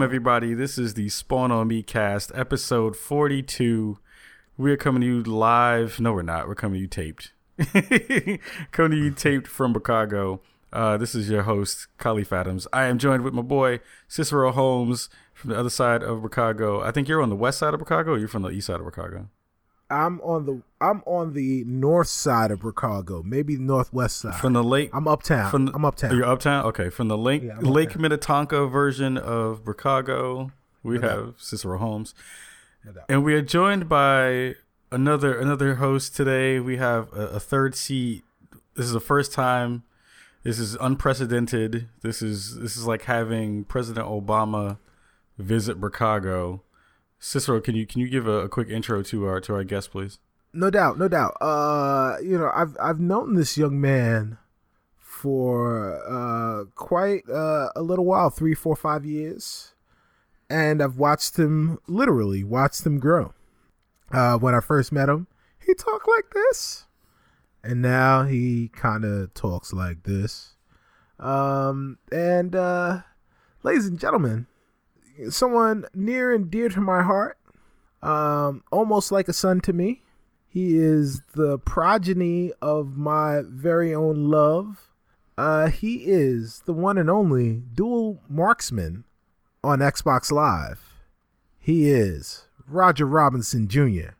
Welcome everybody. This is the Spawn on Me cast, episode 42. We are coming to you live. No, we're not. We're coming to you taped. coming to you taped from Chicago. Uh, this is your host, Kahlief Adams. I am joined with my boy Cicero Holmes from the other side of Chicago. I think you're on the west side of Chicago. You're from the east side of Chicago. I'm on the I'm on the north side of Chicago, maybe northwest side. From the lake, I'm uptown. From the, I'm uptown. You're uptown. Okay, from the lake Yeah, Lake. Minnetonka version of Chicago, we No have Cicero Holmes, No and we are joined by another another host today. We have a, a third seat. This is the first time. This is unprecedented. This is this is like having President Obama visit Chicago. Cicero, can you can you give a, a quick intro to our to our guest, please? No doubt, no doubt. Uh, you know, I've I've known this young man for uh quite uh, a little while, three, four, five years, and I've watched him literally watched him grow. Uh, when I first met him, he talked like this, and now he kind of talks like this. Um, and uh, ladies and gentlemen, someone near and dear to my heart, um, almost like a son to me. He is the progeny of my very own love. Uh, he is the one and only dual marksman on Xbox Live. He is Roger Robinson Jr.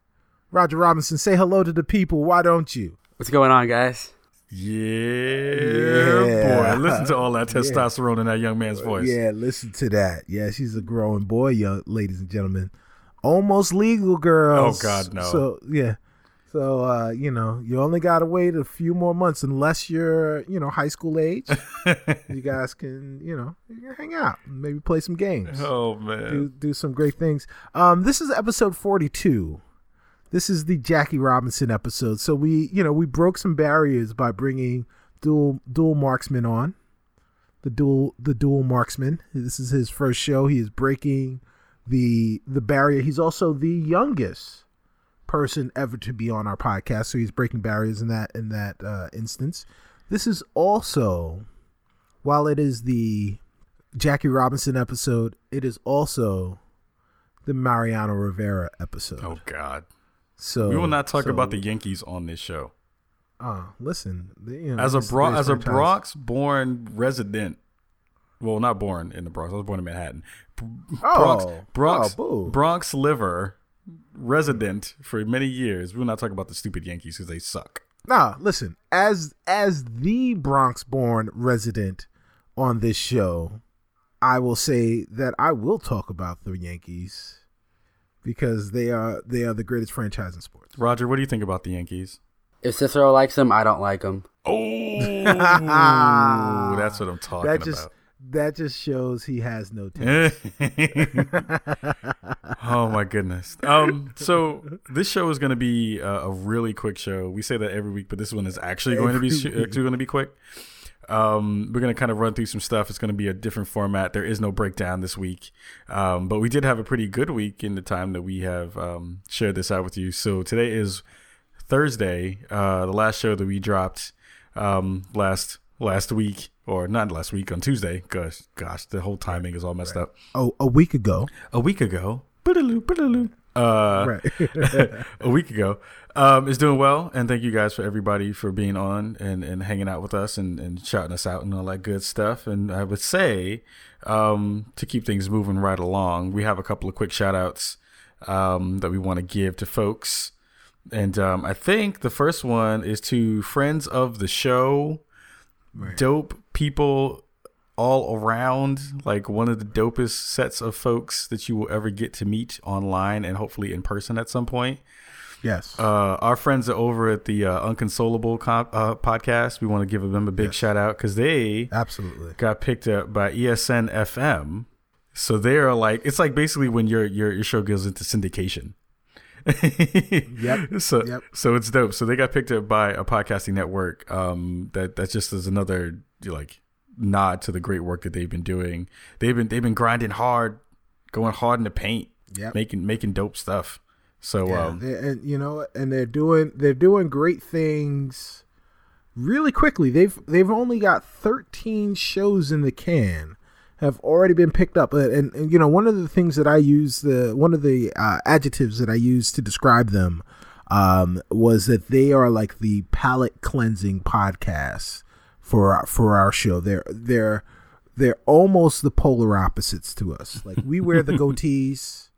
Roger Robinson, say hello to the people. Why don't you? What's going on, guys? Yeah, Yeah. boy. Listen to all that Yeah. testosterone in that young man's voice. Yeah, listen to that. Yeah, she's a growing boy, young ladies and gentlemen. Almost legal girls. Oh, God, no. So yeah. So uh, you know, you only gotta wait a few more months unless you're, you know, high school age. you guys can, you know, you hang out, maybe play some games. Oh man. Do do some great things. Um, this is episode forty two. This is the Jackie Robinson episode. So we, you know, we broke some barriers by bringing dual dual marksman on. The dual the dual marksman. This is his first show. He is breaking the the barrier. He's also the youngest person ever to be on our podcast. So he's breaking barriers in that in that uh, instance. This is also, while it is the Jackie Robinson episode, it is also the Mariano Rivera episode. Oh God. So We will not talk so, about the Yankees on this show. Uh, listen, the- you know, As a Bro- as a. Bronx-born resident, well, not born in the Bronx. I was born in Manhattan. B- Oh, Bronx, Bronx, oh. Bronx liver resident for many years. We will not talk about the stupid Yankees because they suck. Nah, listen, as as the Bronx-born resident on this show, I will say that I will talk about the Yankees because they are they are the greatest franchise in sports. Roger, what do you think about the Yankees? If Cicero likes them, I don't like them. Oh, that's what I'm talking that just about. that just shows he has no taste. oh my goodness. Um, so this show is going to be a, a really quick show. We say that every week, but this one is actually going to be sh- actually going to be quick. Um, we're going to kind of run through some stuff. It's going to be a different format. There is no breakdown this week, um, but we did have a pretty good week in the time that we have um, shared this out with you. So today is Thursday, uh, the last show that we dropped um, last last week, or not last week on Tuesday. Gosh, gosh, the whole timing is all messed up Oh, a week ago, a week ago. Uh, right? a week ago. Um, is doing well, and thank you guys for everybody for being on and, and hanging out with us and, and shouting us out and all that good stuff. And I would say, um, to keep things moving right along, we have a couple of quick shout outs um, that we want to give to folks. And um, I think the first one is to friends of the show, dope people all around, like one of the dopest sets of folks that you will ever get to meet online and hopefully in person at some point. Yes. Uh, our friends are over at the uh, Unconsolable comp, uh, podcast. We want to give them a big Yes. shout out because they Absolutely. got picked up by ESN FM. So they are like it's like basically when your your your show goes into syndication. Yep. So Yep. so it's dope. So they got picked up by a podcasting network. Um, that that just is another like nod to the great work that they've been doing. They've been they've been grinding hard, going hard in the paint, Yep. making making dope stuff. So Yeah, um, they- and you know, and they're doing they're doing great things really quickly. They've they've only got 13 shows in the can, have already been picked up. And, and, and, you know, one of the things that I use the one of the uh, adjectives that I use to describe them um, was that they are like the palate cleansing podcast for our, for our show. They're they're they're almost the polar opposites to us. Like we wear the goatees.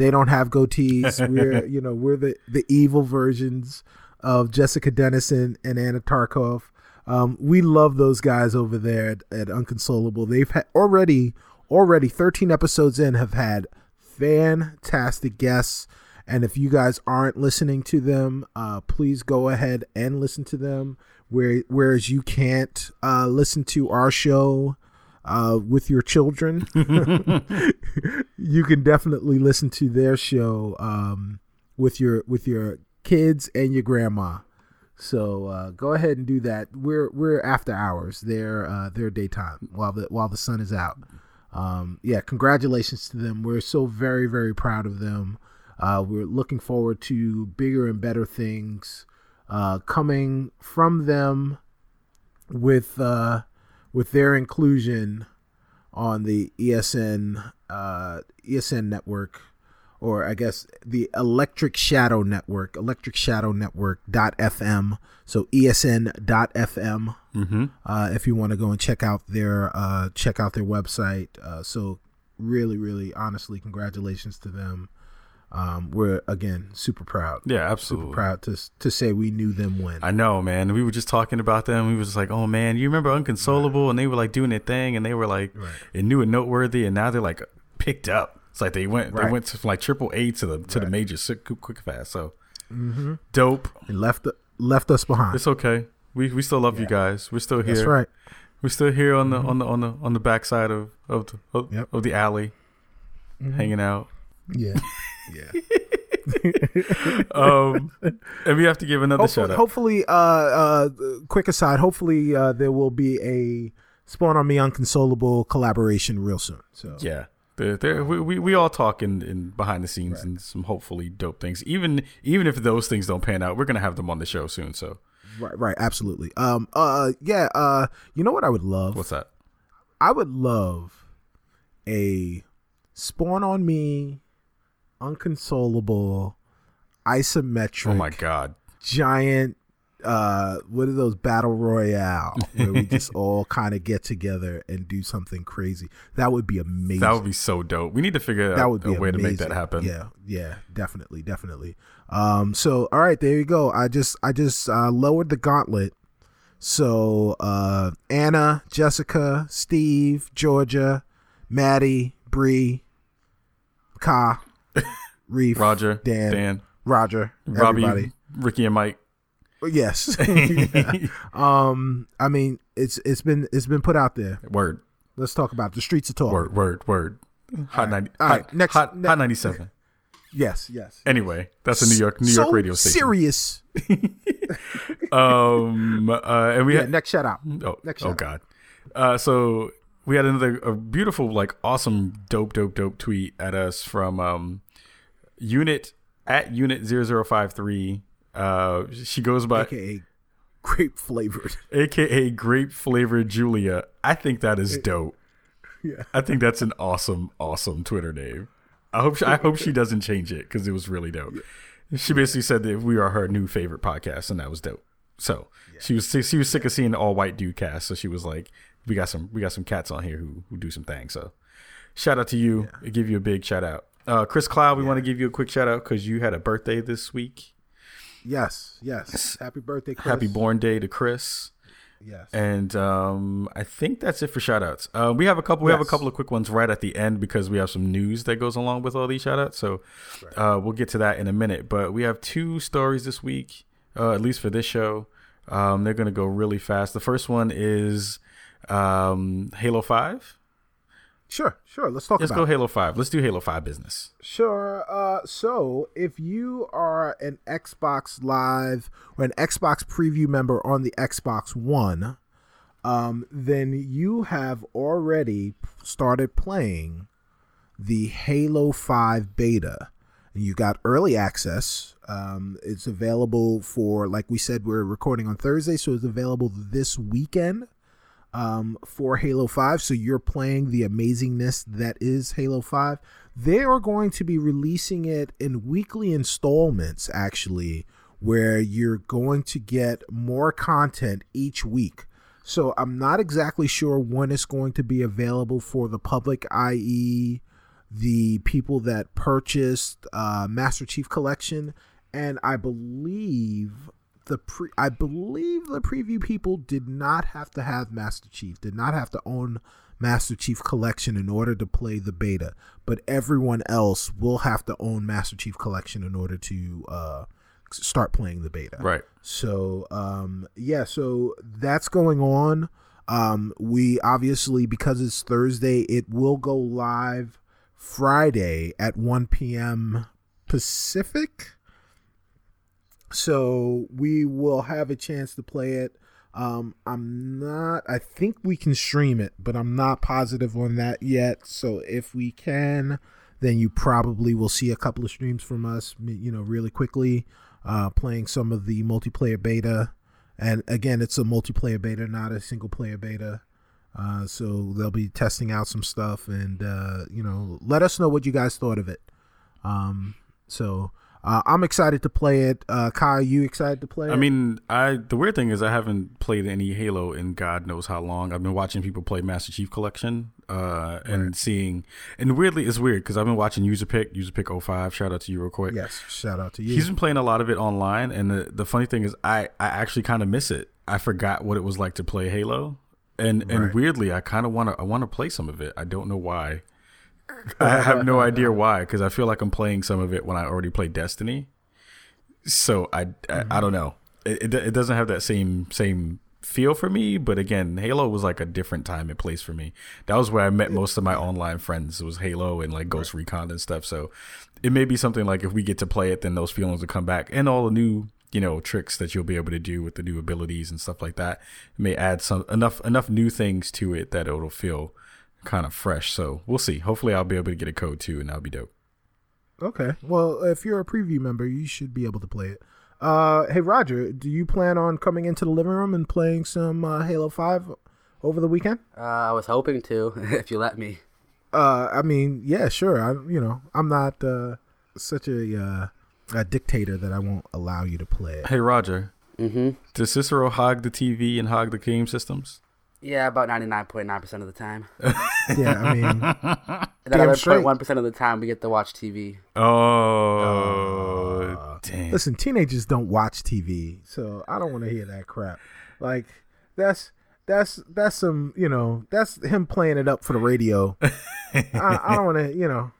They don't have goatees. We're you know we're the the evil versions of Jessica Dennison and Anna Tarkov. Um, we love those guys over there at, at Unconsolable. They've had already already 13 episodes in have had fantastic guests. And if you guys aren't listening to them, uh, please go ahead and listen to them. Where whereas you can't uh, listen to our show uh, with your children, you can definitely listen to their show um, with your with your kids and your grandma. So uh, go ahead and do that. We're we're after hours. They're uh, they're daytime while the while the sun is out. Um, yeah, congratulations to them. We're so very very proud of them. Uh, we're looking forward to bigger and better things uh, coming from them with uh, with their inclusion on the ESN uh, ESN network or I guess the Electric Shadow Network, Electric Shadow Network dot FM. So ESN dot FM. Mm-hmm. Uh, if you want to go and check out their uh, check out their website. Uh, so really, really, honestly, congratulations to them. Um, we're again super proud. Yeah, absolutely super proud to to say we knew them when. I know, man. We were just talking about them. We was just like, oh man, you remember Unconsolable? Right. And they were like doing their thing, and they were like, right. and new and noteworthy, and now they're like picked up. It's like they went right. they went to like triple A to the to right. the major quick, quick fast. So mm-hmm. dope. And left left us behind. It's okay. We we still love yeah. you guys. We're still here. That's right. We're still here on the mm-hmm. on the on the on the backside of of the, of, yep. of the alley, mm-hmm. hanging out. Yeah. Yeah. um, and we have to give another hopefully, shout out. Hopefully, uh, uh, quick aside. Hopefully, uh, there will be a Spawn on Me Unconsolable collaboration real soon. So yeah, they're, they're, we, we, we all talk in, in behind the scenes right. and some hopefully dope things. Even even if those things don't pan out, we're gonna have them on the show soon. So right, right, absolutely. Um, uh, yeah. Uh, you know what I would love? What's that? I would love a Spawn on Me, Unconsolable, isometric. Oh my god! Giant uh what are those battle royale where we just all kind of get together and do something crazy that would be amazing that would be so dope we need to figure that out would be a way amazing. to make that happen yeah yeah definitely definitely um so all right there you go i just i just uh lowered the gauntlet so uh anna jessica steve georgia maddie Bree, ka reef roger dan, dan roger robbie everybody. ricky and mike Yes. yeah. Um. I mean, it's it's been it's been put out there. Word. Let's talk about it. the streets of talk. Word. Word. Word. Hot right. ninety. All hot, right. Next. Hot, ne- hot ninety seven. Yes. Yes. Anyway, that's a New York New York radio station. Serious. um. Uh, and we yeah, had next shout out. Oh. Next oh shout God. Uh. So we had another a beautiful, like, awesome, dope, dope, dope tweet at us from um, unit at unit 0053 uh she goes by AKA grape flavored. aka grape flavored Julia. I think that is dope. Yeah. I think that's an awesome, awesome Twitter name. I hope she, I hope she doesn't change it because it was really dope. She basically said that we are her new favorite podcast, and that was dope. So Yeah. she was she was sick of seeing all white dude cast, so she was like, "We got some we got some cats on here who who do some things." So shout out to you. I give you a big shout out. Uh, Chris Cloud, we want to give you a quick shout out because you had a birthday this week. Yes. Yes. Happy birthday, Chris. Happy born day to Chris. Yes. And um, I think that's it for shout outs. Uh, we have a couple we have a couple of quick ones right at the end because we have some news that goes along with all these shout outs. So uh, we'll get to that in a minute. But we have two stories this week, uh, at least for this show. Um, they're gonna go really fast. The first one is um, Halo Five. Sure. Sure. Let's talk Let's go it. Halo Five. Let's do Halo Five business. Sure. Uh, so if you are an Xbox Live or an Xbox Preview member on the Xbox One, um, then you have already started playing the Halo 5 beta. And you got early access. Um, it's available for, like we said, we're recording on Thursday, so it's available this weekend. Um, for Halo 5. So you're playing the amazingness that is Halo 5. They are going to be releasing it in weekly installments, actually, where you're going to get more content each week. So I'm not exactly sure when it's going to be available for the public, i.e., the people that purchased uh, Master Chief Collection, and I believe the pre I believe the preview people did not have to have Master Chief, did not have to own Master Chief Collection in order to play the beta, but everyone else will have to own Master Chief Collection in order to uh, start playing the beta. Right. So um, yeah, so that's going on. Um, we obviously because it's Thursday, it will go live Friday at 1 p.m. Pacific. So we will have a chance to play it. Um, I'm not, I think we can stream it, but I'm not positive on that yet. So if we can, then you probably will see a couple of streams from us, you know, really quickly, uh, playing some of the multiplayer beta. And again, it's a multiplayer beta, not a single player beta. Uh, so they'll be testing out some stuff and, uh, you know, let us know what you guys thought of it. Um, so uh, I'm excited to play it. Uh, Kyle, you excited to play it? I mean, I the weird thing is I haven't played any Halo in God knows how long. I've been watching people play Master Chief Collection uh, and Right. seeing, and weirdly, it's weird because I've been watching User Pick, User Pick 05. Shout out to you real quick. yes, shout out to you. He's been playing a lot of it online, and the, the funny thing is, I, I actually kind of miss it. I forgot what it was like to play Halo, and and Right. weirdly, I kind of want to I want to play some of it. I don't know why. I have no idea why, because I feel like I'm playing some of it when I already played Destiny. So I I, I don't know. It, it it doesn't have that same same feel for me. But again, Halo was like a different time and place for me. That was where I met most of my online friends. It was Halo and like Ghost Recon and stuff. So it may be something like if we get to play it, then those feelings will come back, and all the new you know tricks that you'll be able to do with the new abilities and stuff like that may add some enough enough new things to it that it'll feel kind of fresh. So we'll see. Hopefully, I'll be able to get a code too, and that'll be dope. Okay. Well, if you're a preview member, you should be able to play it. Uh, hey Roger, do you plan on coming into the living room and playing some uh, Halo Five over the weekend? Uh, I was hoping to, if you let me. Uh, I mean, yeah, sure. I, you know, I'm not uh, such a uh, a dictator that I won't allow you to play it. Hey Roger, Mm-hmm. does Cicero hog the TV and hog the game systems? Yeah, about 99.9% of the time. Yeah, I mean, And then Damn other straight. 0.1% of the time we get to watch TV. Oh, damn. listen, teenagers don't watch TV, so I don't want to hear that crap. Like that's that's that's some you know that's him playing it up for the radio. I, I don't want to you know.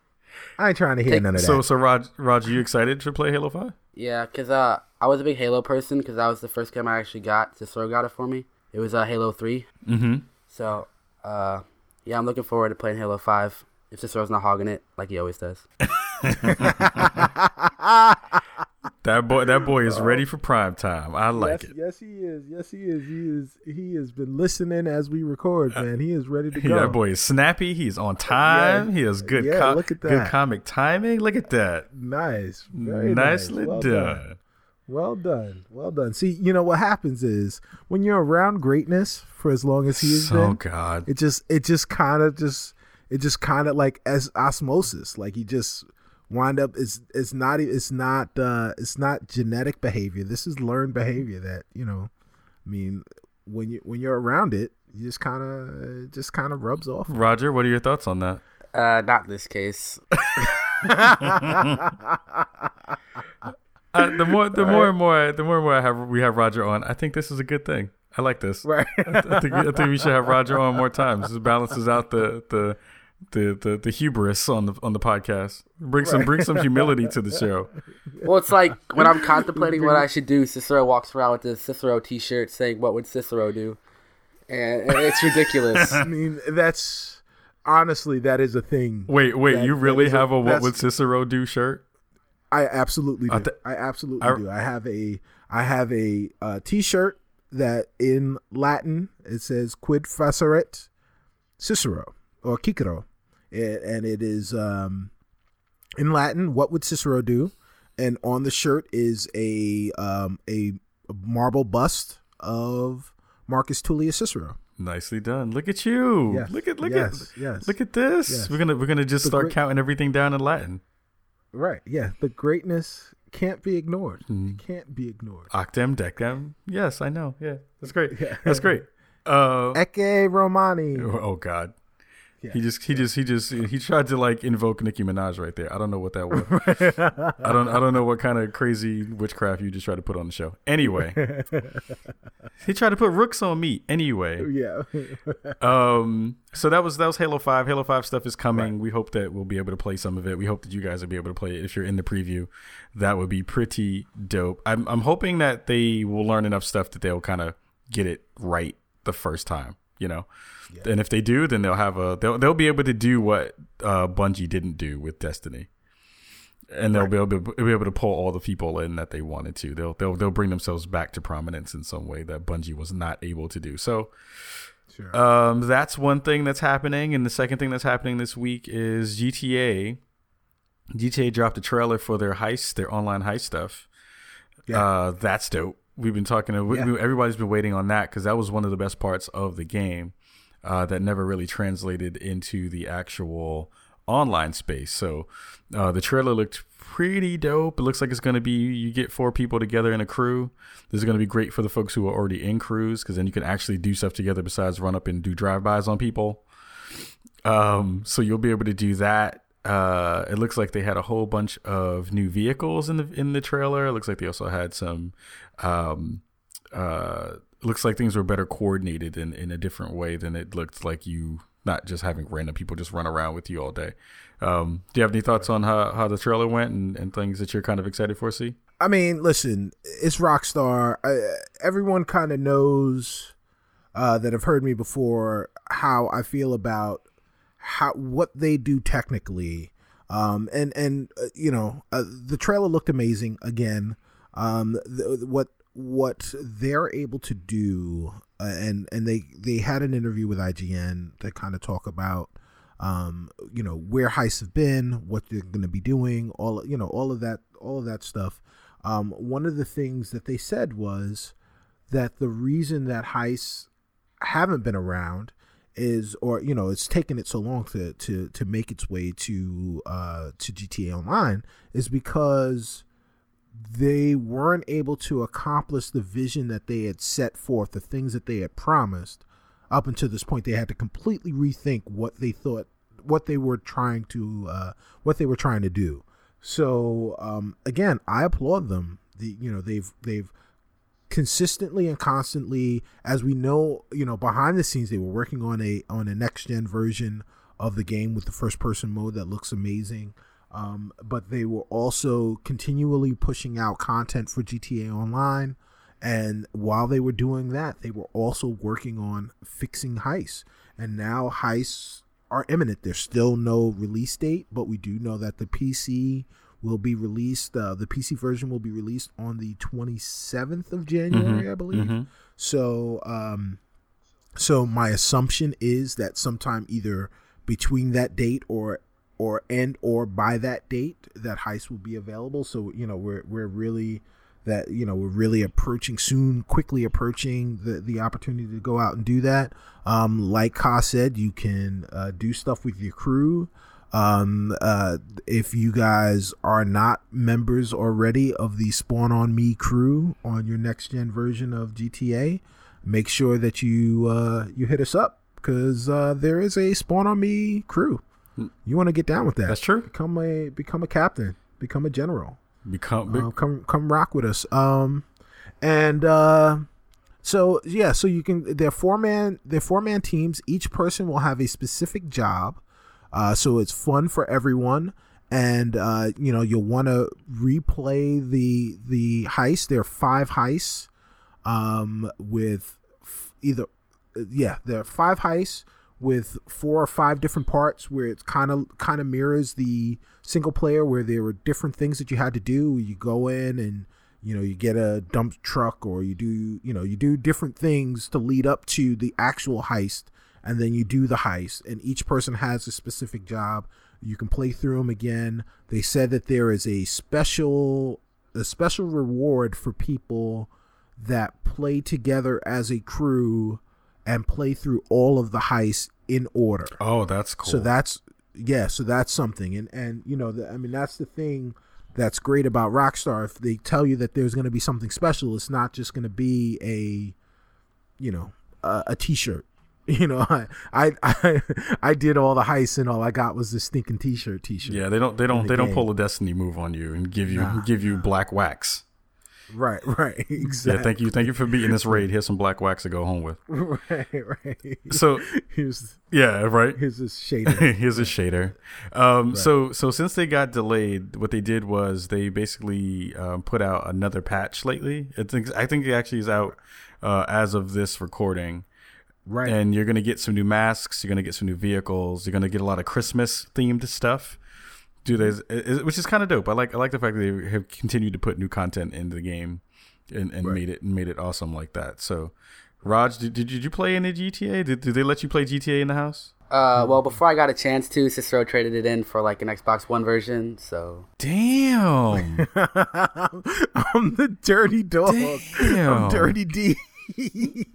I ain't trying to hear Take- none of that. So, so Rog, Roger, you excited to play Halo Five? Yeah, because uh, I was a big Halo person because that was the first game I actually got. Cicero got it for me. It was uh, Halo 3. Mm-hmm. So, uh, yeah, I'm looking forward to playing Halo 5 if Cicero's not hogging it like he always does. That boy, that boy is ready for prime time. I like yes, it. yes, he is. Yes, he is. He is. He has been listening as we record, man. He is ready to Yeah, go. that boy is snappy. He's on time. he has good, Yeah, co- look at good comic timing. Look at that. Nice. Very nice. Nicely Well done. Well done. Well done. See, you know what happens is when you're around greatness for as long as he has Oh been, God. it just it just kind of just it just kind of like as osmosis like he just wind up it's it's not e- it's not uh it's not genetic behavior this is learned behavior that you know i mean when you when you're around it you just kind of just kind of rubs off Roger, what are your thoughts on that? Uh, not this case. Uh, the more, the more and more, the more and more I have, we have Roger on. I think this is a good thing. I like this. right I think, I think we should have Roger on more times. This balances out the the the the, the hubris on the on the podcast. Bring some bring some humility to the show. Well, it's like when I'm contemplating what I should do, Cicero walks around with this Cicero T-shirt saying, "What would Cicero do?" And and it's ridiculous. i mean that's honestly that is a thing Wait, wait, That- you really is a- have a what would Cicero do shirt? I absolutely do. I I, absolutely I- do. I have a I have a uh, t-shirt that in Latin it says "Quid faceret Cicero" or Cicero, and, and it is um, in Latin. What would Cicero do? And on the shirt is a um, a marble bust of Marcus Tullius Cicero. Nicely done. Look at you. Yes, Look at look yes, at yes. look at this. We're gonna we're gonna just The start great- counting everything down in Latin. Right. Yeah. The greatness can't be ignored. Mm. Can't be ignored. Octem, decem. Yes, I know. Yeah, that's great. Yeah. That's great. Uh, Ecce Romani. oh God. Yeah. He just he just he just he tried to like invoke Nicki Minaj right there. I don't know what that was. I don't I don't know what kind of crazy witchcraft you just tried to put on the show. Anyway, he tried to put rooks on me. Anyway, yeah. um, so that was that was Halo Five. Halo Five stuff is coming. We hope that we'll be able to play some of it. We hope that you guys will be able to play it if you're in the preview. That would be pretty dope. I'm I'm hoping that they will learn enough stuff that they'll kind of get it right the first time. You know, and if they do, then they'll have a they'll they'll be able to do what uh, Bungie didn't do with Destiny. And they'll be able to be able to pull all the people in that they wanted to. They'll they'll they'll bring themselves back to prominence in some way that Bungie was not able to do. So, Sure. um, that's one thing that's happening, and the second thing that's happening this week is GTA. GTA dropped a trailer for their heist, their online heist stuff. Yeah. Uh, that's dope. We've been talking. To, we- Yeah. everybody's been waiting on that because that was one of the best parts of the game uh, that never really translated into the actual online space. So uh, the trailer looked pretty dope. It looks like it's going to be you get four people together in a crew. This is going to be great for the folks who are already in crews because then you can actually do stuff together besides run up and do drive-bys on people. Um, so you'll be able to do that. Uh, it looks like they had a whole bunch of new vehicles in the in the trailer. It looks like they also had some. Um, uh, looks like things were better coordinated in in a different way than it looked like you not just having random people just run around with you all day. Um, do you have any thoughts on how, how the trailer went and, and things that you're kind of excited for? See, I mean, listen, it's Rockstar. I, everyone kind of knows uh, that have heard me before how I feel about how what they do technically. Um, and and uh, you know, uh, the trailer looked amazing again. Um, the, what what they're able to do, uh, and and they they had an interview with IGN to kind of talk about um, you know where heists have been, what they're going to be doing, all you know, all of that, all of that stuff. Um, one of the things that they said was that the reason that heists haven't been around is, or you know, it's taken it so long to to to make its way to uh, to GTA Online is because they weren't able to accomplish the vision that they had set forth, the things that they had promised up until this point they had to completely rethink what they thought what they were trying to uh, what they were trying to do. So um, again i applaud them. The you know they've they've consistently and constantly as we know you know behind the scenes they were working on a on a next gen version of the game with the first person mode that looks amazing um, but they were also continually pushing out content for gta online and while they were doing that, they were also working on fixing heists. And now heists are imminent. There's still no release date, but we do know that the PC will be released. Uh, the PC version will be released on the 27th of January, I believe. Mhm. So, um, so my assumption is that sometime either between that date or or and or by that date that heist will be available. So you know we're we're really that you know we're really approaching soon, quickly approaching the the opportunity to go out and do that. Um, like Ka said, you can uh, do stuff with your crew. Um, uh, if you guys are not members already of the Spawn on Me crew on your next gen version of GTA, make sure that you uh, you hit us up because uh, there is a Spawn on Me crew. You want to get down with that? That's true. Become a become a captain. Become a general. Become Uh, come come rock with us. Um, and uh, so yeah, so you can they're four man they're four man teams. Each person will have a specific job. Uh, so it's fun for everyone. And uh, you know you'll want to replay the the heist. There are five heists, um, with f- either yeah there are five heists with four or five different parts where it's kind of kind of mirrors the single player where there were different things that you had to do. You go in and you know you get a dump truck or you do you know you do different things to lead up to the actual heist and then you do the heist and each person has a specific job. You can play through them again. They said that there is a special a special reward for people that play together as a crew and play through all of the heists in order. Oh, that's cool. So that's yeah, so that's something, and and you know, the, I mean, that's the thing that's great about Rockstar. If they tell you that there's going to be something special, it's not just going to be a, you know, a a T-shirt. You know, I, I I I did all the heists and all I got was this stinking T-shirt. T-shirt. yeah, they don't they don't the they don't pull a destiny move on you and give you Nah. give you black wax. Right. Right. Exactly. Yeah, thank you, thank you for beating this raid. Here's some black wax to go home with. Right. Right. So here's yeah, right. here's this shader. Here's a shader. Um, So so since they got delayed, what they did was they basically um, put out another patch lately. I think I think it actually is out uh, as of this recording. Right. And you're gonna get some new masks. You're gonna get some new vehicles. You're gonna get a lot of Christmas themed stuff. Do this, which is kind of dope. I like I like the fact that they have continued to put new content into the game, and, and Right. made it made it awesome like that. So, Raj, did, did you play any GTA? Did, did they let you play GTA in the house? Uh, well, before I got a chance to, Cicero traded it in for like an Xbox One version. So Damn. I'm the dirty dog. Damn. I'm dirty D.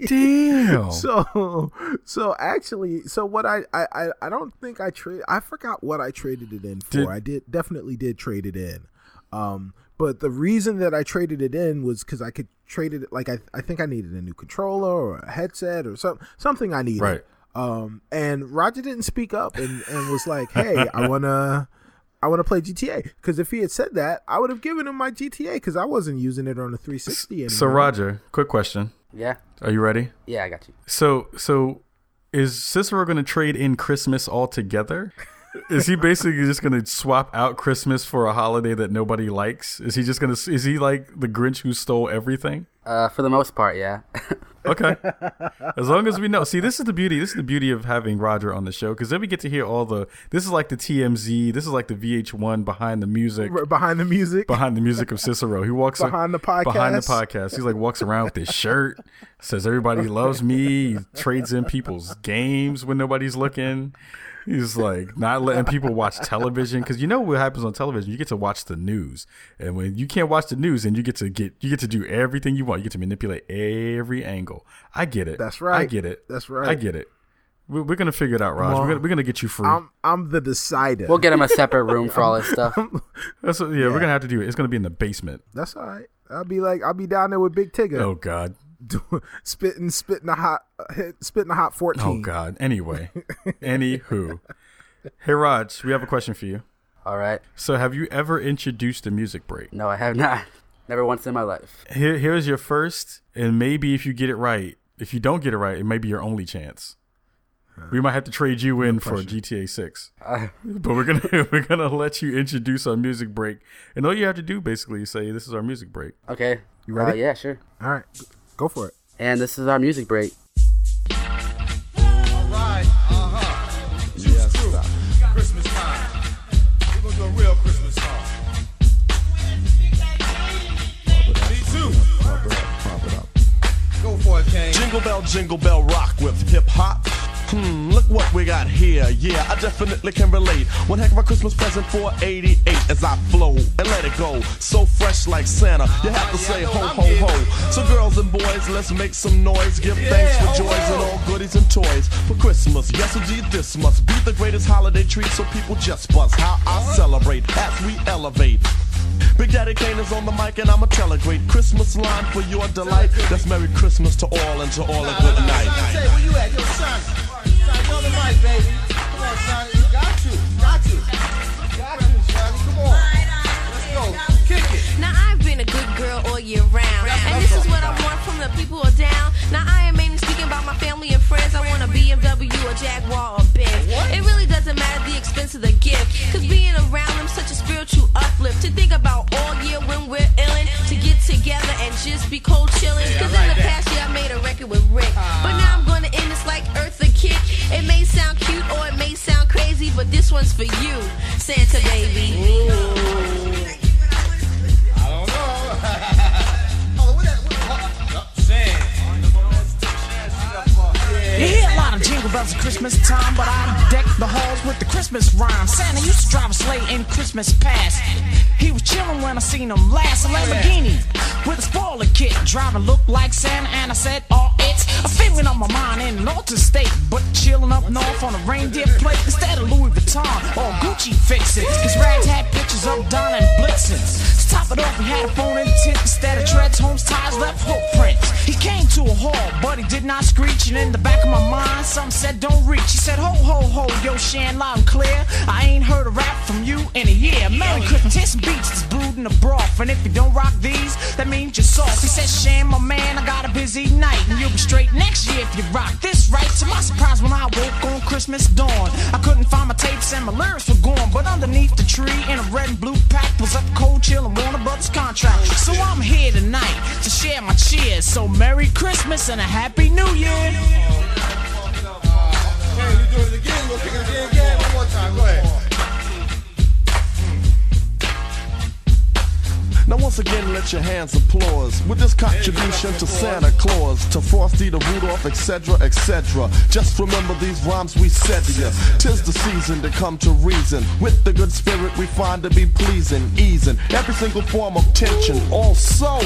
Damn. So, so actually, so what I I I, don't think I trade. I forgot what I traded it in for. Did- I did definitely did trade it in. Um, but the reason that I traded it in was because I could trade it. Like I I think I needed a new controller or a headset or some something I needed. Right. Um, and Roger didn't speak up and, and was like, "Hey, I wanna, I wanna play GTA." Because if he had said that, I would have given him my GTA because I wasn't using it on the 360 anymore. So, Roger, quick question. yeah, Are you ready? yeah, I got you. So, so is Cicero going to trade in Christmas altogether? Is he basically just going to swap out Christmas for a holiday that nobody likes? Is he just going to? Is he like the Grinch who stole everything? Uh, for the most part, yeah. Okay. As long as we know. See, this is the beauty. This is the beauty of having Roger on the show because then we get to hear all the. This is like the TMZ. This is like the VH1 behind the music. Right behind the music. behind the music of Cicero. He walks Behind the podcast. Behind the podcast. podcast. He's like walks around with his shirt, says everybody loves me. He trades in people's games when nobody's looking. He's like not letting people watch television because you know what happens on television. You get to watch the news, and when you can't watch the news, and you get to get you get to do everything you want. You get to manipulate every angle. I get it. That's right. I get it. That's right. I get it. We're, we're gonna figure it out, Raj. Well, we're, gonna, we're gonna get you free. I'm I'm the decider. We'll get him a separate room for all this stuff. That's what, yeah, we're gonna have to do it. It's gonna be in the basement. That's all right. I'll be like I'll be down there with Big Tigger, Oh God. Doing spitting spitting a hot hit- spitting a hot Oh fourteen. God. Anyway, anywho, hey Raj, we have a question for you. All right. So, have you ever introduced a music break? No, I have not. Never once in my life. Here, here's your first, and maybe if you get it right, if you don't get it right, it may be your only chance. We might have to trade you in for GTA Six, Uh, but we're gonna we're gonna let you introduce our music break, and all you have to do basically is say this is our music break. okay. You ready? Uh, yeah, sure. All right, go for it. And this is our music break. Alright, uh-huh. Yes. Christmas time. We're gonna do a real Christmas song. Me too. Go for it, Kane. Jingle bell, jingle bell, rock with hip hop. Hmm, look what we got here. Yeah, I definitely can relate. One heck of a Christmas present for 88 as I flow and let it go. So fresh like Santa, you have to say ho, ho, ho. So, girls and boys, let's make some noise. Give thanks for joys and all goodies and toys for Christmas. Yes, indeed, this must be the greatest holiday treat. So, people just buzz how I celebrate as we elevate. Big Daddy Kane is on the mic and I'ma tell a great Christmas line for your delight. That's Merry Christmas to all and to all a good night. Say, where Christmas past. He was chillin' when I seen him last. A Lamborghini with a spoiler kit. Driving looked like Santa, and I said, Oh, it's. A feeling on my mind in an altered state, but chilling up north on a reindeer plate instead of Louis Vuitton or Gucci fixin'. Cause Rags had pictures of Donner and Blitzen. To top it off, he had a phone in the tent instead of treads, homes, ties, left hook prints. He came to a halt, but he did not screech. And in the back of my mind, some said don't reach. He said, ho, ho, ho, yo, Shan, loud and clear. I ain't heard a rap from you in a year. Merry Christmas, beats that's brewed in the broth. And if you don't rock these, that means you're soft. He said, Shan, my man, I got a busy night. And you'll be straight next year if you rock this right. To my surprise, when I woke on Christmas dawn, I couldn't find my tapes and my lyrics were gone. But underneath the tree in a red and blue pack was a cold chill and Warner Brothers contract. So I'm here tonight to share my cheers. So Merry Christmas and a Happy New Year. You doing it again? We'll kick it again, again. One more time. Go ahead. Now once again, let your hands applause with this contribution to Santa Claus, to Frosty, to Rudolph, etc., etc. Just remember these rhymes we said to you. Tis the season to come to reason. With the good spirit we find to be pleasing, easing every single form of tension. Also,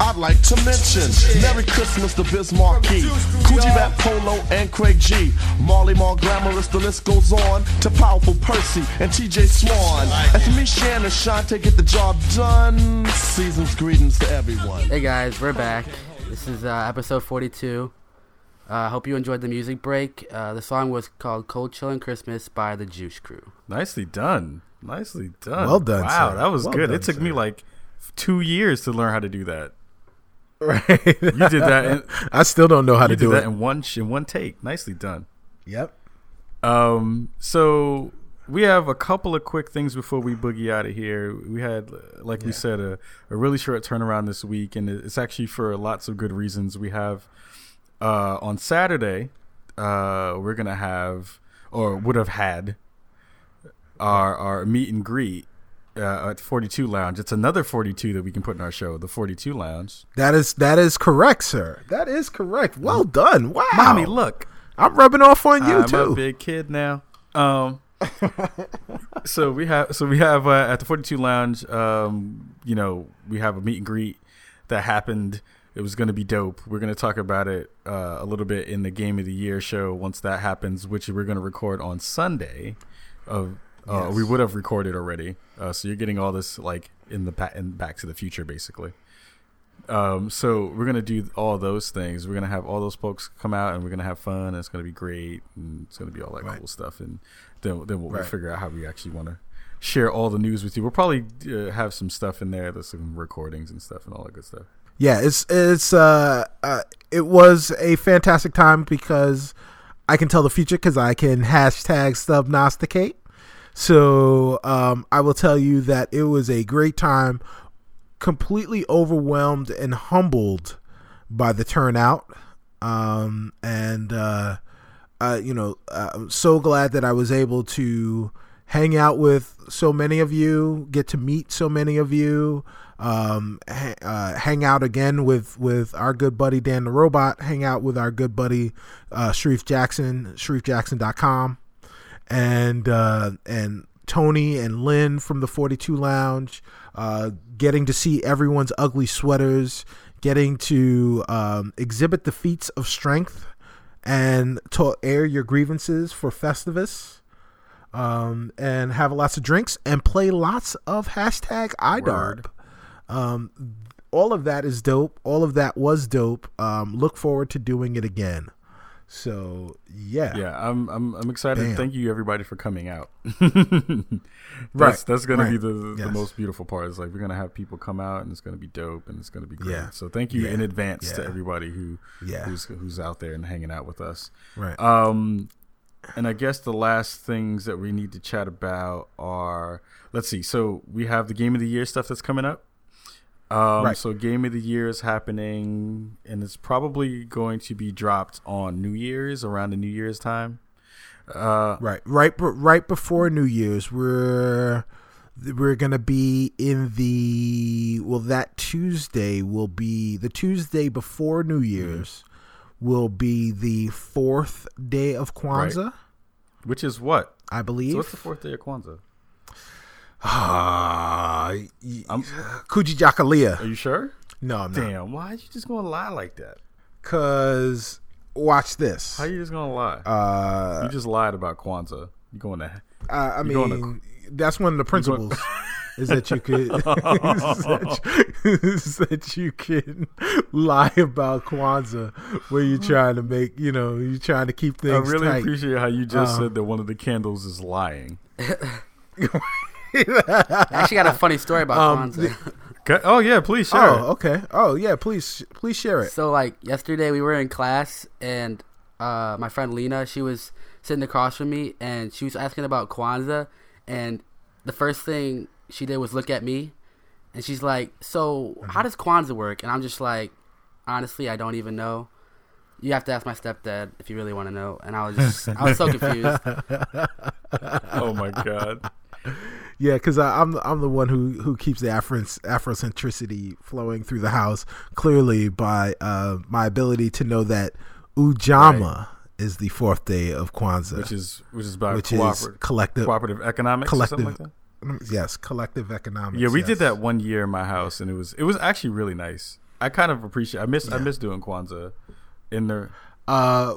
I'd like to mention Merry Christmas to Biz Markie, Rap Polo, and Craig G. Marley Marl Glamorous, the list goes on to Powerful Percy and TJ Swan. And for me, Shannon Shante, get the job done. Season's greetings to everyone. Hey guys, we're back. This is uh, episode 42. I uh, hope you enjoyed the music break. Uh, the song was called Cold Chillin' Christmas by the Juice Crew. Nicely done. Nicely done. Well done, Wow, sir. that was Well good. done, it took sir. me like two years to learn how to do that. Right. You did that. In, I still don't know how you to did do that it. in one in one take. Nicely done. Yep. Um, so we have a couple of quick things before we boogie out of here. We had, like we said, a, a really short turnaround this week, and it's actually for lots of good reasons. We have uh, on Saturday, uh, we're gonna have or would have had our our meet and greet. Uh, at 42 Lounge. It's another 42 that we can put in our show, the 42 Lounge. That is that is correct, sir. That is correct. Well done. Wow. Mommy, look, I'm rubbing off on you I'm a too. big kid now. Um, so we have so we have uh, at the Forty Two Lounge. Um, you know, we have a meet and greet that happened. It was going to be dope. We're going to talk about it uh, a little bit in the Game of the Year show once that happens, which we're going to record on Sunday. Of uh, we would have recorded already, uh, so you're getting all this like in the pa- in Back to the Future, basically. Um, so we're gonna do all those things. We're gonna have all those folks come out, and we're gonna have fun. And it's gonna be great, and it's gonna be all that Right. cool stuff. And then then we'll, we'll Right. figure out how we actually want to share all the news with you. We'll probably uh, have some stuff in there, there's some recordings and stuff, and all that good stuff. Yeah, it's it's uh, uh it was a fantastic time because I can tell the future because I can hashtag subnosticate. So um, I will tell you that it was a great time, completely overwhelmed and humbled by the turnout, um, and uh, uh, you know, uh, I'm so glad that I was able to hang out with so many of you, get to meet so many of you, um, ha- uh, hang out again with with our good buddy Dan the Robot, hang out with our good buddy uh, Sharif Jackson, SharifJackson.com, and uh, and Tony and Lynn from the 42 Lounge, uh, getting to see everyone's ugly sweaters, getting to um, exhibit the feats of strength and to air your grievances for Festivus, um, and have lots of drinks and play lots of hashtag IDARB. Um, all of that is dope. All of that was dope. Um, look forward to doing it again. So yeah, Yeah, I'm I'm I'm excited. Damn. Thank you everybody for coming out. that's Right, that's gonna be right. the the Yes. most beautiful part. Is like we're gonna have people come out and it's gonna be dope and it's gonna be great. Yeah. So thank you Yeah. in advance to everybody who Yeah. who's who's out there and hanging out with us. right. Um, and I guess the last things that we need to chat about are let's see. So we have the game of the year stuff that's coming up. Um, Right. So game of the year is happening, and it's probably going to be dropped on New Year's around the New Year's time. Uh, Right, right, right before New Year's, we're we're gonna be in the well. That Tuesday will be the Tuesday before New Year's. Will be the fourth day of Kwanzaa, which is what? I So believe. what's the fourth day of Kwanzaa? Ah, y- I'm- Are you sure? No, I'm not. Damn, why are you just gonna lie like that? Cause watch this. How you just gonna lie? Uh, you just lied about Kwanzaa. You going to? I, I mean, that's one of the principles. Is that you could is that you, is that you can lie about Kwanzaa where you're trying to make you know you're trying to keep things. I really tight. appreciate how you just Um, said that one of the candles is lying. I actually got a funny story about Um, Kwanzaa. Okay. Oh yeah, please share. Oh, okay. Oh, yeah. Please, please share it. So like yesterday we were in class and uh, my friend Lena, she was sitting across from me and she was asking about Kwanzaa and the first thing she did was look at me and she's like, "So how does Kwanzaa work?" And I'm just like, "Honestly, I don't even know. You have to ask my stepdad if you really want to know." And I was just, I was so confused. Oh my god. Yeah, because I'm I'm the one who who keeps the Afro Afrocentricity flowing through the house clearly by uh, my ability to know that Ujamaa is the fourth day of Kwanzaa, Which is which is about which is cooperative, collective cooperative economics or something like collective. that. Yes, collective economics. Yeah, we yes. did that one year in my house, and it was it was actually really nice. I kind of appreciate. I miss I miss doing Kwanzaa in there. Uh,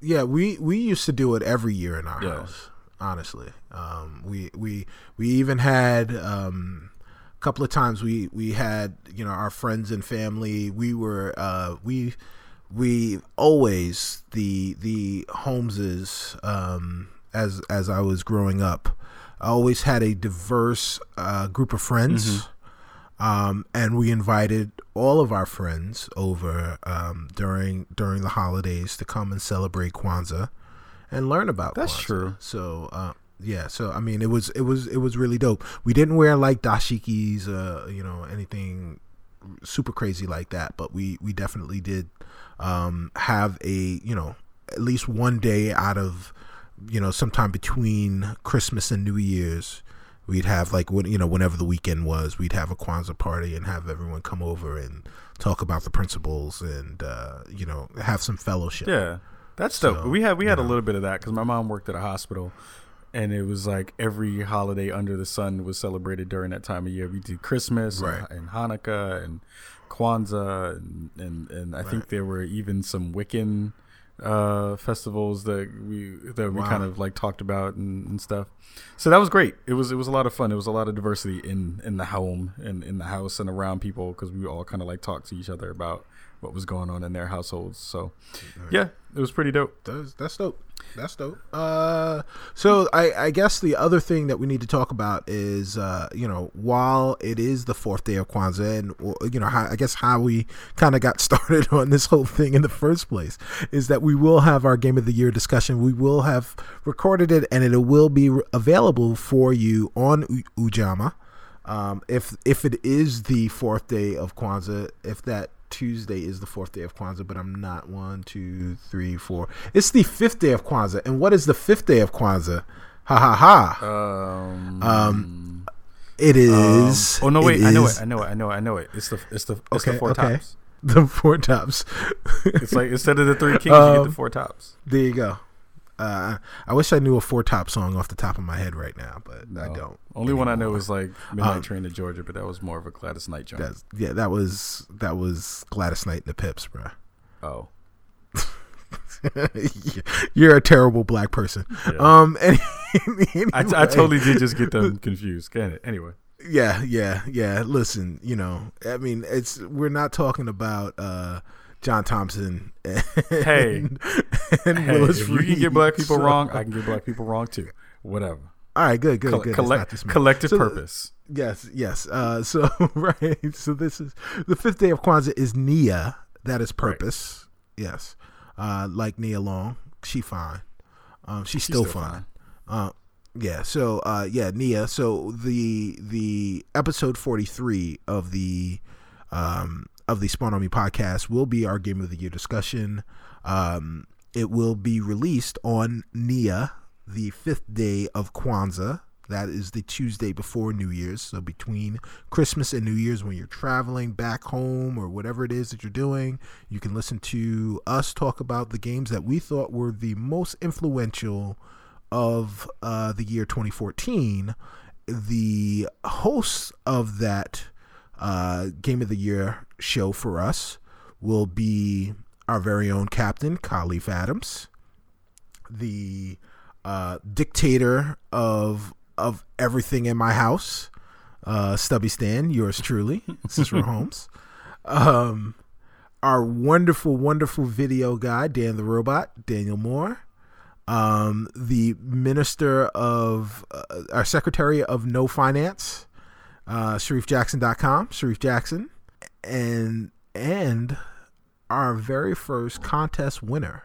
yeah, we we used to do it every year in our Yeah. house. Honestly, um, we we we even had um, a couple of times we we had you know our friends and family. We were uh, we we always the the Holmeses um, as as I was growing up. I always had a diverse uh, group of friends um, and we invited all of our friends over um, during during the holidays to come and celebrate Kwanzaa and learn about. That's Kwanzaa. true. So uh, yeah, so I mean, it was it was it was really dope. We didn't wear like dashikis, uh, you know, anything super crazy like that, but we we definitely did um, have a you know at least one day out of you know sometime between Christmas and New Year's we'd have like when you know whenever the weekend was we'd have a kwanzaa party and have everyone come over and talk about the principles and uh you know have some fellowship Yeah, that's So. We had we had a little bit of that because my mom worked at a hospital, and it was like every holiday under the sun was celebrated during that time of year. We did Christmas and- Right. and, Hanukkah and Kwanzaa, and and, and I think there were even some Wiccan uh festivals that we that we Wow. kind of like talked about and, and stuff so that was great it was it was a lot of fun it was a lot of diversity in in the home and in the house and around people because we all kind of like talked to each other about what was going on in their households. So yeah it was pretty dope. That's, that's dope. That's dope. Uh so i i guess the other thing that we need to talk about is uh you know while it is the fourth day of kwanzaa and you know how i guess how we kind of got started on this whole thing in the first place is that we will have our game of the year discussion. We will have recorded it and it will be available for you on U- ujamaa. Um, if if it is the fourth day of Kwanzaa, if that Tuesday is the fourth day of Kwanzaa, but I'm not one, two, three, four. It's the fifth day of Kwanzaa, and what is the fifth day of Kwanzaa? Ha ha ha! um, Um, It um, oh no wait i know is it i know it i know it i know it it's the it's the it's the Okay, four okay. tops The four tops. it's like instead of the three kings you get Um, the four tops there you go. Uh, I wish I knew a four top song off the top of my head right now, but I don't. only one i know is like midnight Um, train to georgia but that was more of a gladys knight joint yeah, that was that was Gladys Knight and the Pips, bro. oh You're a terrible black person. Yeah. Um, any, I, I totally did just get them confused. Get it? Anyway, Yeah, yeah, yeah. Listen, you know, I mean, it's we're not talking about uh John Thompson. And, Hey. and hey, Willis if you can get black people so- wrong, I can get black people wrong too. Whatever. All right, good, good, good. Collect- not just me. collective So- purpose. Yes, yes. Uh, so right. So this is the fifth day of Kwanzaa is Nia. That is purpose. Yes. Uh, like Nia Long, she fine. Um, she's, still, still fine. Uh, yeah. So uh, yeah, Nia. So the the episode forty three of the um of the Spawn on Me podcast will be our game of the year discussion. Um, it will be released on Nia, the fifth day of Kwanzaa. That is the Tuesday before New Year's. So between Christmas and New Year's, when you're traveling back home or whatever it is that you're doing, you can listen to us talk about the games that we thought were the most influential of uh, the year 2014. The hosts of that uh, Game of the Year show for us will be our very own captain, Kahlief Adams, the uh, dictator of of everything in my house, uh, Stubby Stan, yours truly, Cicero Holmes. Um, our wonderful, wonderful video guy, Dan the Robot, Daniel Moore. Um, the Minister of, uh, our Secretary of No Finance, uh, SharifJackson.com, Sharif Jackson. And, and our very first contest winner.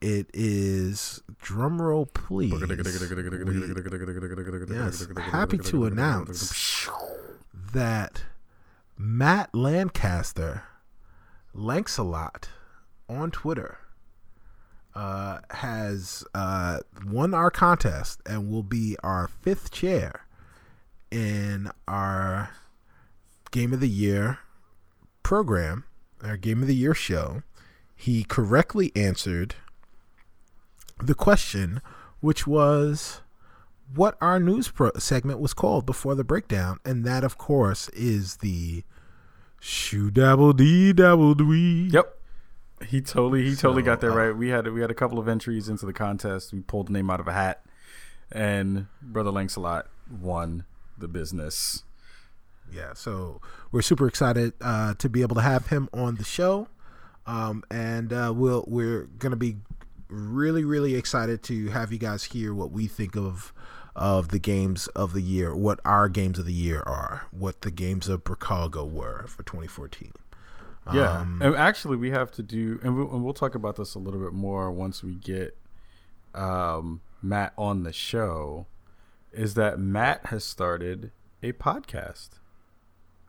It is drumroll, please. Yes, happy to announce that Matt Lancaster, Lancelot, on Twitter, uh, has uh, won our contest and will be our fifth chair in our Game of the Year program, our Game of the Year show. He correctly answered the question, which was what our news pro- segment was called before the breakdown, and that, of course, is the shoe dabble dee dabble dwee. Yep. He totally he totally So, got that uh, right. We had we had a couple of entries into the contest. We pulled the name out of a hat, and Brother Lancelot won the business. Yeah, so we're super excited uh, to be able to have him on the show, um, and uh, we'll we're gonna be really really excited to have you guys hear what we think of of the games of the year, what our games of the year are, what the games of Chicago were for 2014. Yeah, Um, and actually, we have to do, and we'll, and we'll talk about this a little bit more once we get um, Matt on the show. Is that Matt has started a podcast?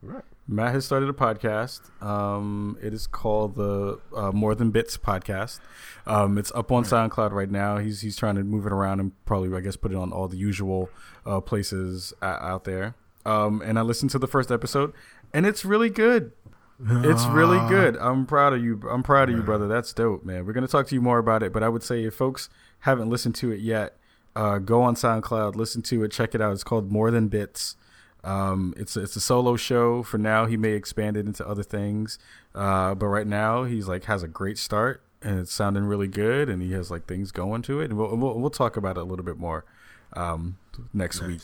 Right. Matt has started a podcast. Um, it is called the uh, More Than Bits podcast. Um, it's up on SoundCloud right now. He's he's trying to move it around and probably I guess put it on all the usual uh, places uh, out there. Um, and I listened to the first episode, and it's really good. It's really good. I'm proud of you. I'm proud of you, brother. That's dope, man. We're gonna talk to you more about it, but I would say if folks haven't listened to it yet, uh, go on SoundCloud, listen to it, check it out. It's called More Than Bits. Um, it's a, it's a solo show for now. He may expand it into other things, uh, but right now he's like has a great start and it's sounding really good, and he has like things going to it. And we'll we'll, we'll talk about it a little bit more um, next week,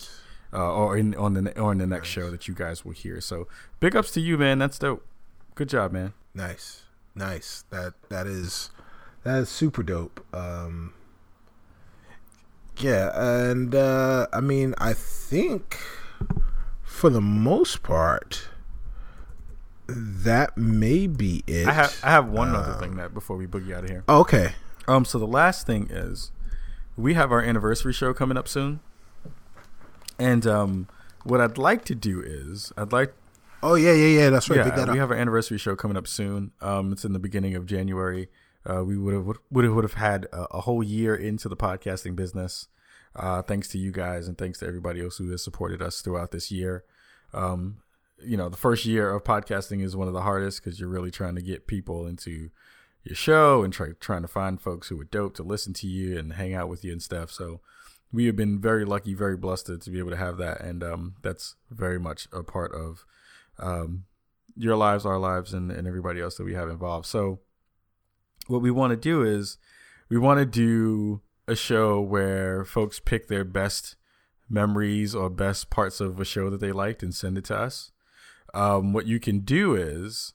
uh, or in on the or in the next show that you guys will hear. So big ups to you, man. That's dope. Good job, man. Nice, nice. That that is that is super dope. Um, yeah, and uh, I mean, I think for the most part, that may be it. I have I have one other Um, thing that before we boogie out of here. Okay. Um, so the last thing is, we have our anniversary show coming up soon, and um, what I'd like to do is I'd like Oh yeah, yeah, yeah. That's right. Yeah that we up. have our anniversary show coming up soon. Um, it's in the beginning of January. Uh, we would have would have would have had a, a whole year into the podcasting business. Uh, thanks to you guys and thanks to everybody else who has supported us throughout this year. Um, you know, the first year of podcasting is one of the hardest because you're really trying to get people into your show and try, trying to find folks who are dope to listen to you and hang out with you and stuff. So we have been very lucky, very blessed to, be able to have that. And um, that's very much a part of um, your lives, our lives, and, and everybody else that we have involved. So what we want to do is we want to do a show where folks pick their best memories or best parts of a show that they liked and send it to us. Um, what you can do is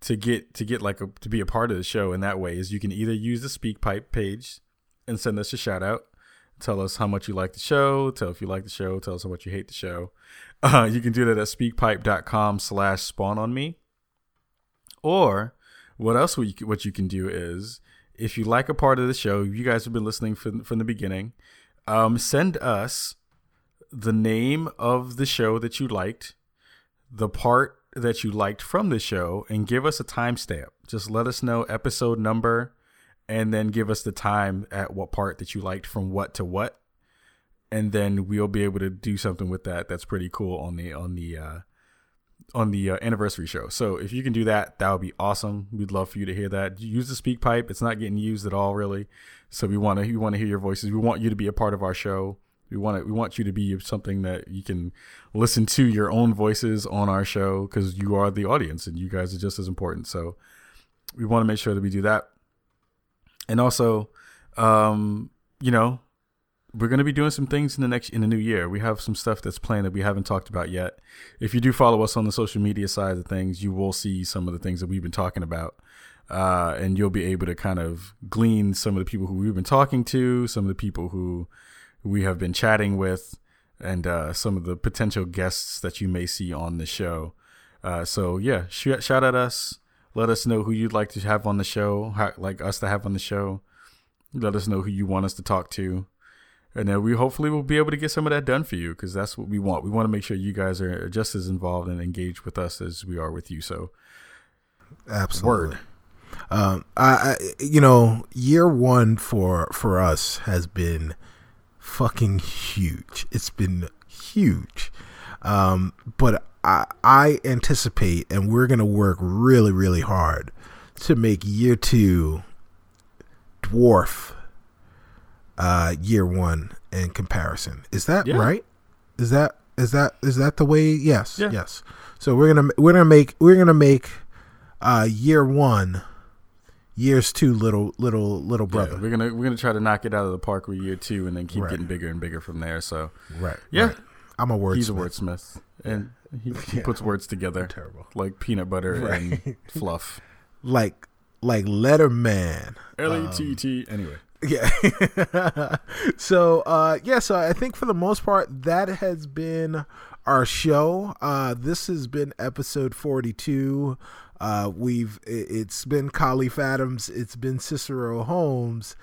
to get to get like a, to be a part of the show in that way is you can either use the speak pipe page and send us a shout out. Tell us how much you like the show. Tell if you like the show. Tell us how much you hate the show. Uh, you can do that at speakpipe.com slash spawn on me. Or what else we, what you can do is if you like a part of the show you guys have been listening from, from the beginning um, send us the name of the show that you liked the part that you liked from the show and give us a timestamp. Just let us know episode number and then give us the time at what part that you liked from what to what. And then we'll be able to do something with that that's pretty cool on the on the uh on the uh, anniversary show. So if you can do that, that would be awesome. We'd love for you to hear that. Use the speak pipe. It's not getting used at all really. So we want to we want to hear your voices. We want you to be a part of our show. We want to, we want you to be something that you can listen to your own voices on our show because you are the audience and you guys are just as important. So we want to make sure that we do that. and also, um, you know, we're going to be doing some things in the next in the new year. We have some stuff that's planned that we haven't talked about yet. If you do follow us on the social media side of things, you will see some of the things that we've been talking about, uh, and you'll be able to kind of glean some of the people who we've been talking to, some of the people who we have been chatting with, and uh, some of the potential guests that you may see on the show. Uh, so yeah, sh- shout at us. Let us know who you'd like to have on the show, how, like us to have on the show. Let us know who you want us to talk to and then we hopefully will be able to get some of that done for you because that's what we want. We want to make sure you guys are just as involved and engaged with us as we are with you. So, Absolutely. word. Um, I, I, you know, year one for for us has been fucking huge. It's been huge. Um, but I, I anticipate, and we're gonna work really, really hard to make year two dwarf uh, year one in comparison. Is that Yeah. right? Is that is that is that the way? Yes, Yeah. yes. So we're gonna we're gonna make we're gonna make uh, year one years two little little little brother. Yeah, we're gonna we're gonna try to knock it out of the park with year two, and then keep Right. getting bigger and bigger from there. So right. yeah, right. I'm a wordsmith. he's a wordsmith, and he, he puts words together terrible. like peanut butter Right. and fluff. Like like Letterman. L e t t. Anyway, Yeah. so uh yeah, so I think for the most part that has been our show. Uh this has been episode 42. Uh we've it- it's been Kahlief Adams, it's been Cicero Holmes,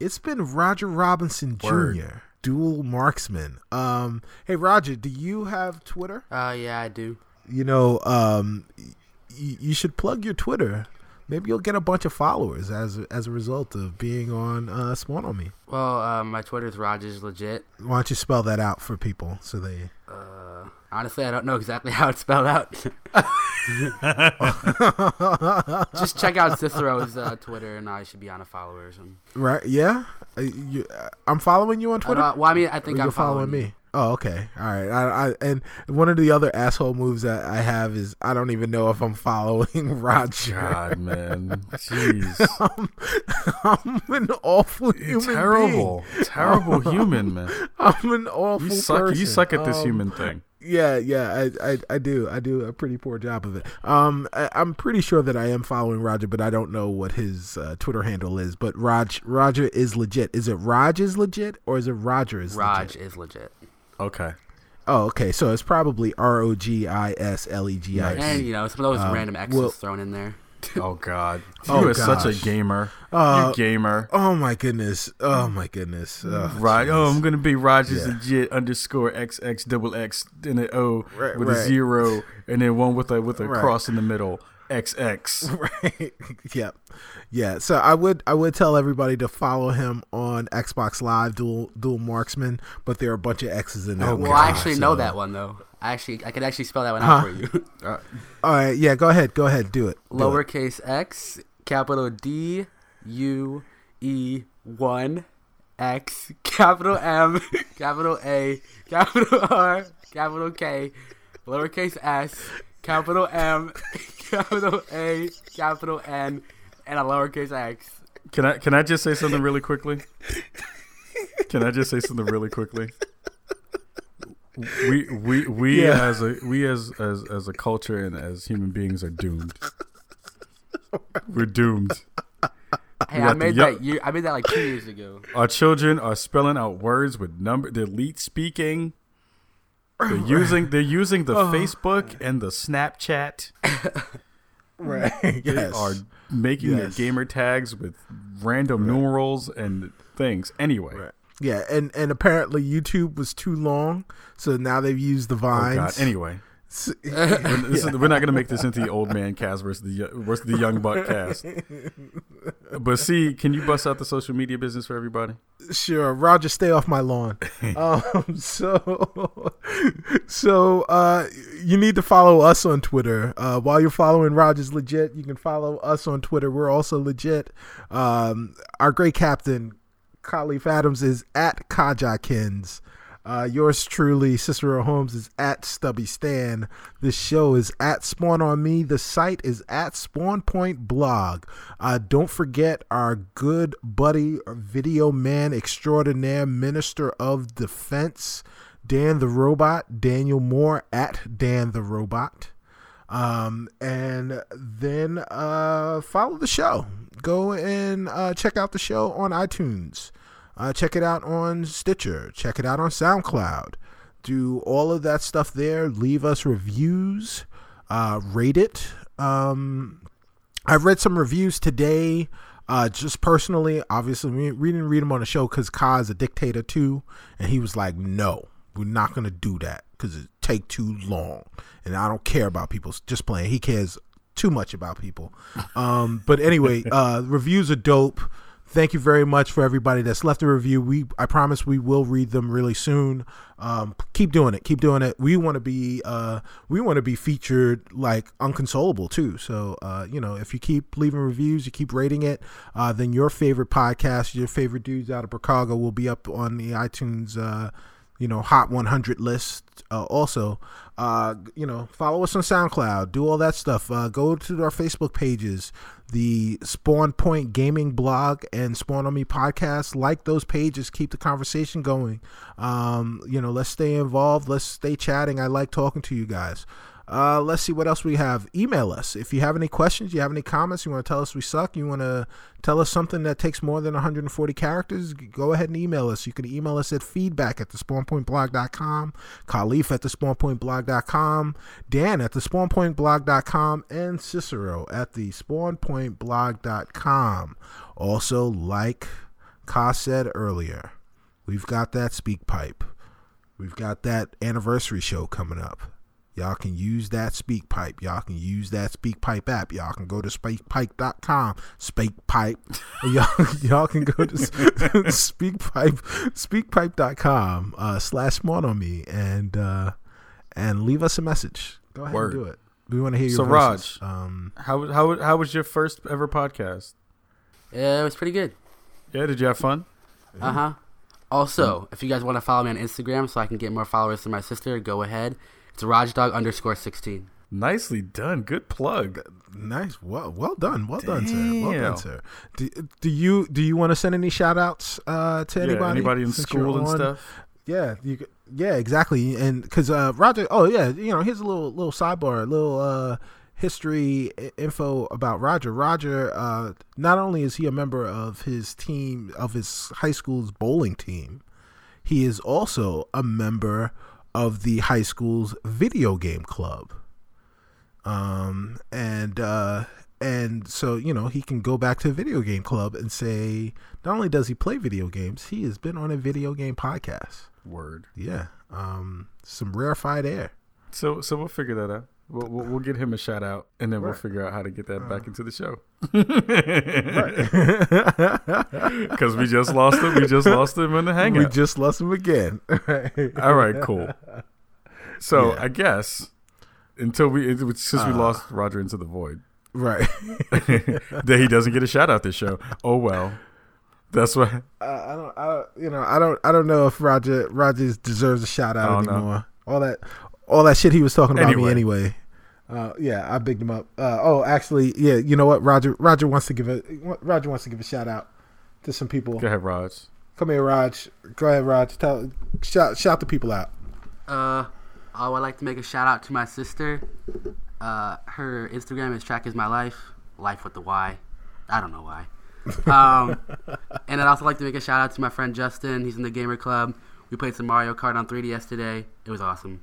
it's been Roger Robinson Word. Jr. Dual marksman. Um hey Roger, do you have Twitter? Uh, yeah, I do. You know, um y- you should plug your Twitter. Maybe you'll get a bunch of followers as as a result of being on uh, Spawn on Me. Well, uh, my Twitter's Rogers legit. Why don't you spell that out for people so they? Uh, Honestly, I don't know exactly how it's spelled out. Just check out Cicero's uh, Twitter, and I should be on a follow or something. Right? Yeah. Uh, you, uh, I'm following you on Twitter. well, I mean, I think you're I'm following, me. You. Oh, okay. All right. I, I and one of the other asshole moves that I have is I don't even know if I'm following Roger. God, man, jeez, I'm an awful human terrible, being. terrible human, man. I'm an awful You suck. person. You suck at this Um, human thing. Yeah, yeah, I, I, I do. I do a pretty poor job of it. Um, I, I'm pretty sure that I am following Roger, but I don't know what his uh, Twitter handle is. But Raj, Roger is legit. Is it Raj is legit or is it Roger is Raj legit? is legit. Okay. Oh, okay. So it's probably R O G I S L E G I And, you know, some of those random X's Um, well- thrown in there. Oh God, you Oh, are such a gamer. Uh, you gamer. Oh my goodness. Oh my goodness. Oh, Right. Oh. I'm gonna be Rogers Yeah. legit underscore XX double X then an O Right, with a zero and then one with a with a Right. cross in the middle. XX. right yep yeah so i would i would tell everybody to follow him on xbox live dual dual marksman but there are a bunch of x's in that Oh, one. Well, I actually know that one though. I actually, I could actually spell that one Huh? out for you. all right yeah go ahead go ahead do it Do it. Lowercase x, capital D, U, E, one, X, capital M, capital A, capital R, capital K, lowercase s, capital M, capital A, capital N, and a lowercase x. Can I can I just say something really quickly? Can I just say something really quickly? We we we Yeah. as a we as as as a culture and as human beings are doomed. We're doomed. Hey, I made that year. I made that like two years ago. Our children are spelling out words with number. They're elite speaking. They're using they're using the oh. Facebook and the Snapchat. right They yes are making Yes. their gamer tags with random numerals and things. Anyway, Right. yeah and and apparently youtube was too long so now they've used the oh vines god. Anyway, this is- we're not gonna make this into the old man cast versus the versus the young buck cast. But see, can you bust out the social media business for everybody? Sure, Roger, stay off my lawn. um, so, so uh, you need to follow us on Twitter. Uh, while you're following Rogers legit, you can follow us on Twitter. We're also legit. Um, our great captain, Kahlief Adams, is at Kajakins. Uh, yours truly, Cicero Holmes, is at Stubby Stan. This show is at Spawn on Me. The site is at Spawn Point Blog. Uh, don't forget our good buddy, video man extraordinaire, Minister of Defense, Dan the Robot, Daniel Moore at Dan the Robot. Um, and then uh, follow the show. Go and uh, check out the show on iTunes. Uh, check it out on Stitcher. Check it out on SoundCloud. Do all of that stuff there. Leave us reviews. Uh, rate it. Um, I've read some reviews today. Uh, just personally, obviously, we, we didn't read them on the show because Ka is a dictator too, and he was like, "No, we're not gonna do that because it take too long." And I don't care about people just playing. He cares too much about people. Um, but anyway, uh, reviews are dope thank you very much for everybody that's left a review. We I promise we will read them really soon. Um, keep doing it. Keep doing it. We want to be uh, we want to be featured like unconsolable too. So uh, you know, if you keep leaving reviews, you keep rating it, uh, then your favorite podcast, your favorite dudes out of Chicago will be up on the iTunes uh, you know hot 100 list uh, also uh, you know follow us on soundcloud do all that stuff. Uh, go to our facebook pages the spawn point gaming blog and spawn on me podcast. Like those pages keep the conversation going. Um, you know let's stay involved let's stay chatting. I like talking to you guys uh, let's see what else we have. Email us if you have any questions, you have any comments, you want to tell us we suck, you want to tell us something that takes more than 140 characters. Go ahead and email us. You can email us at feedback at the spawnpointblog.com, Kahlief at the spawnpointblog.com, Dan at the spawnpointblog.com, and Cicero at the spawnpointblog.com. Also, like Ka said earlier, we've got that speak pipe. We've got that anniversary show coming up. Y'all can use that speak pipe. Y'all can use that speak pipe app. Y'all can go to speakpipe.com. Speak pipe. y'all, y'all can go to speakpipe speakpipe.com uh, slash spawn on me and uh, and leave us a message. Go ahead Word. and do it. We want to hear your So, voices. Raj. Um, How how how was your first ever podcast? Yeah, it was pretty good. Yeah, did you have fun? Uh huh. Also, if you guys want to follow me on Instagram so I can get more followers than my sister, go ahead. It's Rajdog underscore sixteen. Nicely done. Good plug. nice. Well, well done. Well done, sir. Well done, sir. Do, do you do you want to send any shout outs uh, to Yeah, anybody? anybody in school and on? stuff? Yeah, you, yeah, exactly. And because uh, Roger, oh yeah, you know, here's a little little sidebar, a little uh, history info about Roger. Roger, uh, not only is he a member of his team of his high school's bowling team, he is also a member of the high school's video game club. Um, and uh, and so you know he can go back to the video game club and say, not only does he play video games, he has been on a video game podcast. Word. Yeah. Um, some rarefied air. So so we'll figure that out. We'll, we'll, we'll get him a shout out, and then we'll figure out how to get that back uh-huh. into the show. Right. Because we just lost him. We just lost him in the hangout. we just lost him again. All right, cool. So Yeah. I guess until we it, since we uh-huh. lost Roger into the void, right. that he doesn't get a shout out this show. Oh well, that's what. I, uh, I don't. I. You know. I don't. I don't know if Roger Rogers deserves a shout out anymore. All that. All that shit he was talking about Anyway. me anyway. Uh, yeah, I bigged him up. Uh, oh, actually, yeah. You know what? Roger. Roger wants to give a. Roger wants to give a shout out to some people. Go ahead, Raj. Come here, Raj. Go ahead, Raj. Tell. Shout. Shout the people out. Uh, I would like to make a shout out to my sister. Uh, her Instagram is Track Is My Life, Life with the Y. I don't know why. Um, and I'd also like to make a shout out to my friend Justin. He's in the Gamer Club. We played some Mario Kart on 3DS today. It was awesome.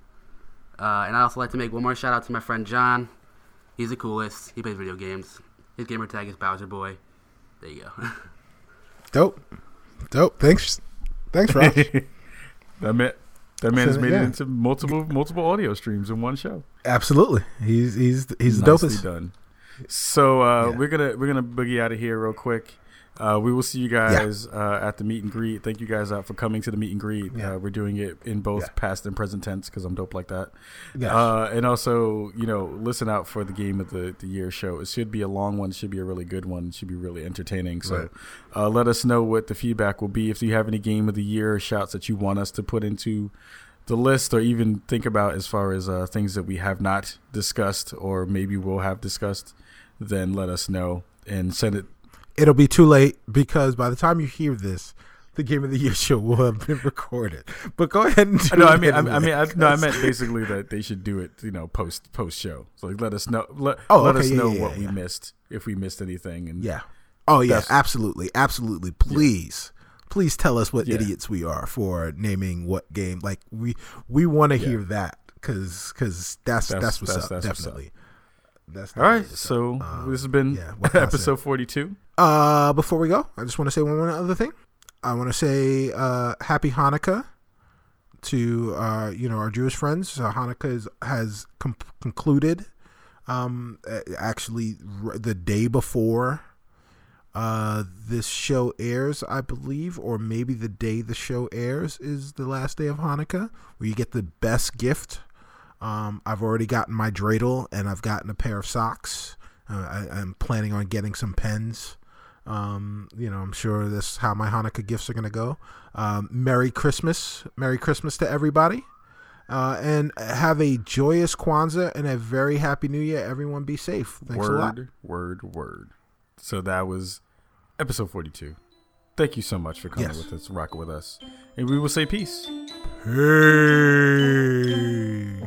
Uh, and I'd also like to make one more shout out to my friend John. He's the coolest. He plays video games. His gamer tag is Bowser Boy. There you go. Dope. Dope. Thanks. Thanks, Raj. That man, that man's So, made yeah. it into multiple multiple audio streams in one show. Absolutely. He's he's he's the Nicely dopest. done. So uh, Yeah. we're gonna we're gonna boogie out of here real quick. Uh, we will see you guys uh, at the meet and greet. Thank you guys out for coming to the meet and greet. Yeah. Uh, we're doing it in both Yeah. past and present tense because I'm dope like that. Uh, and also, you know, listen out for the game of the, the year show. It should be a long one. It should be a really good one. It should be really entertaining. So Right. uh, let us know what the feedback will be. If you have any game of the year shouts that you want us to put into the list or even think about as far as uh, things that we have not discussed or maybe will have discussed, then let us know and send it. It'll be too late because by the time you hear this, the game of the year show will have been recorded. But go ahead and do No, I mean, I, I mean, I, no, I meant basically that they should do it, you know, post post show. So like, let us know, let, Oh, let okay, us yeah, know yeah, what yeah, we missed if we missed anything. And Yeah. Oh yeah, absolutely, absolutely. Please, please tell us what idiots we are for naming what game. Like we we want to hear that because because that's, that's That's- what's that's- up. that's what's up. That's all right, definitely what's up. so Um, this has been yeah, what can I say? episode forty two. Uh, before we go, I just want to say one, other thing. I want to say uh, Happy Hanukkah to uh, you know our Jewish friends. Uh, Hanukkah is, has com- concluded. Um, actually, r- the day before uh, this show airs, I believe, or maybe the day the show airs is the last day of Hanukkah, where you get the best gift. Um, I've already gotten my dreidel and I've gotten a pair of socks. Uh, I, I'm planning on getting some pens. Um, you know, I'm sure that's how my Hanukkah gifts are going to go. Um, Merry Christmas. Merry Christmas to everybody. Uh, and have a joyous Kwanzaa and a very happy New Year. Everyone be safe. Thanks a lot. Word, word, word. So that was episode forty two. Thank you so much for coming Yes. with us, rocking with us, and we will say peace. Peace.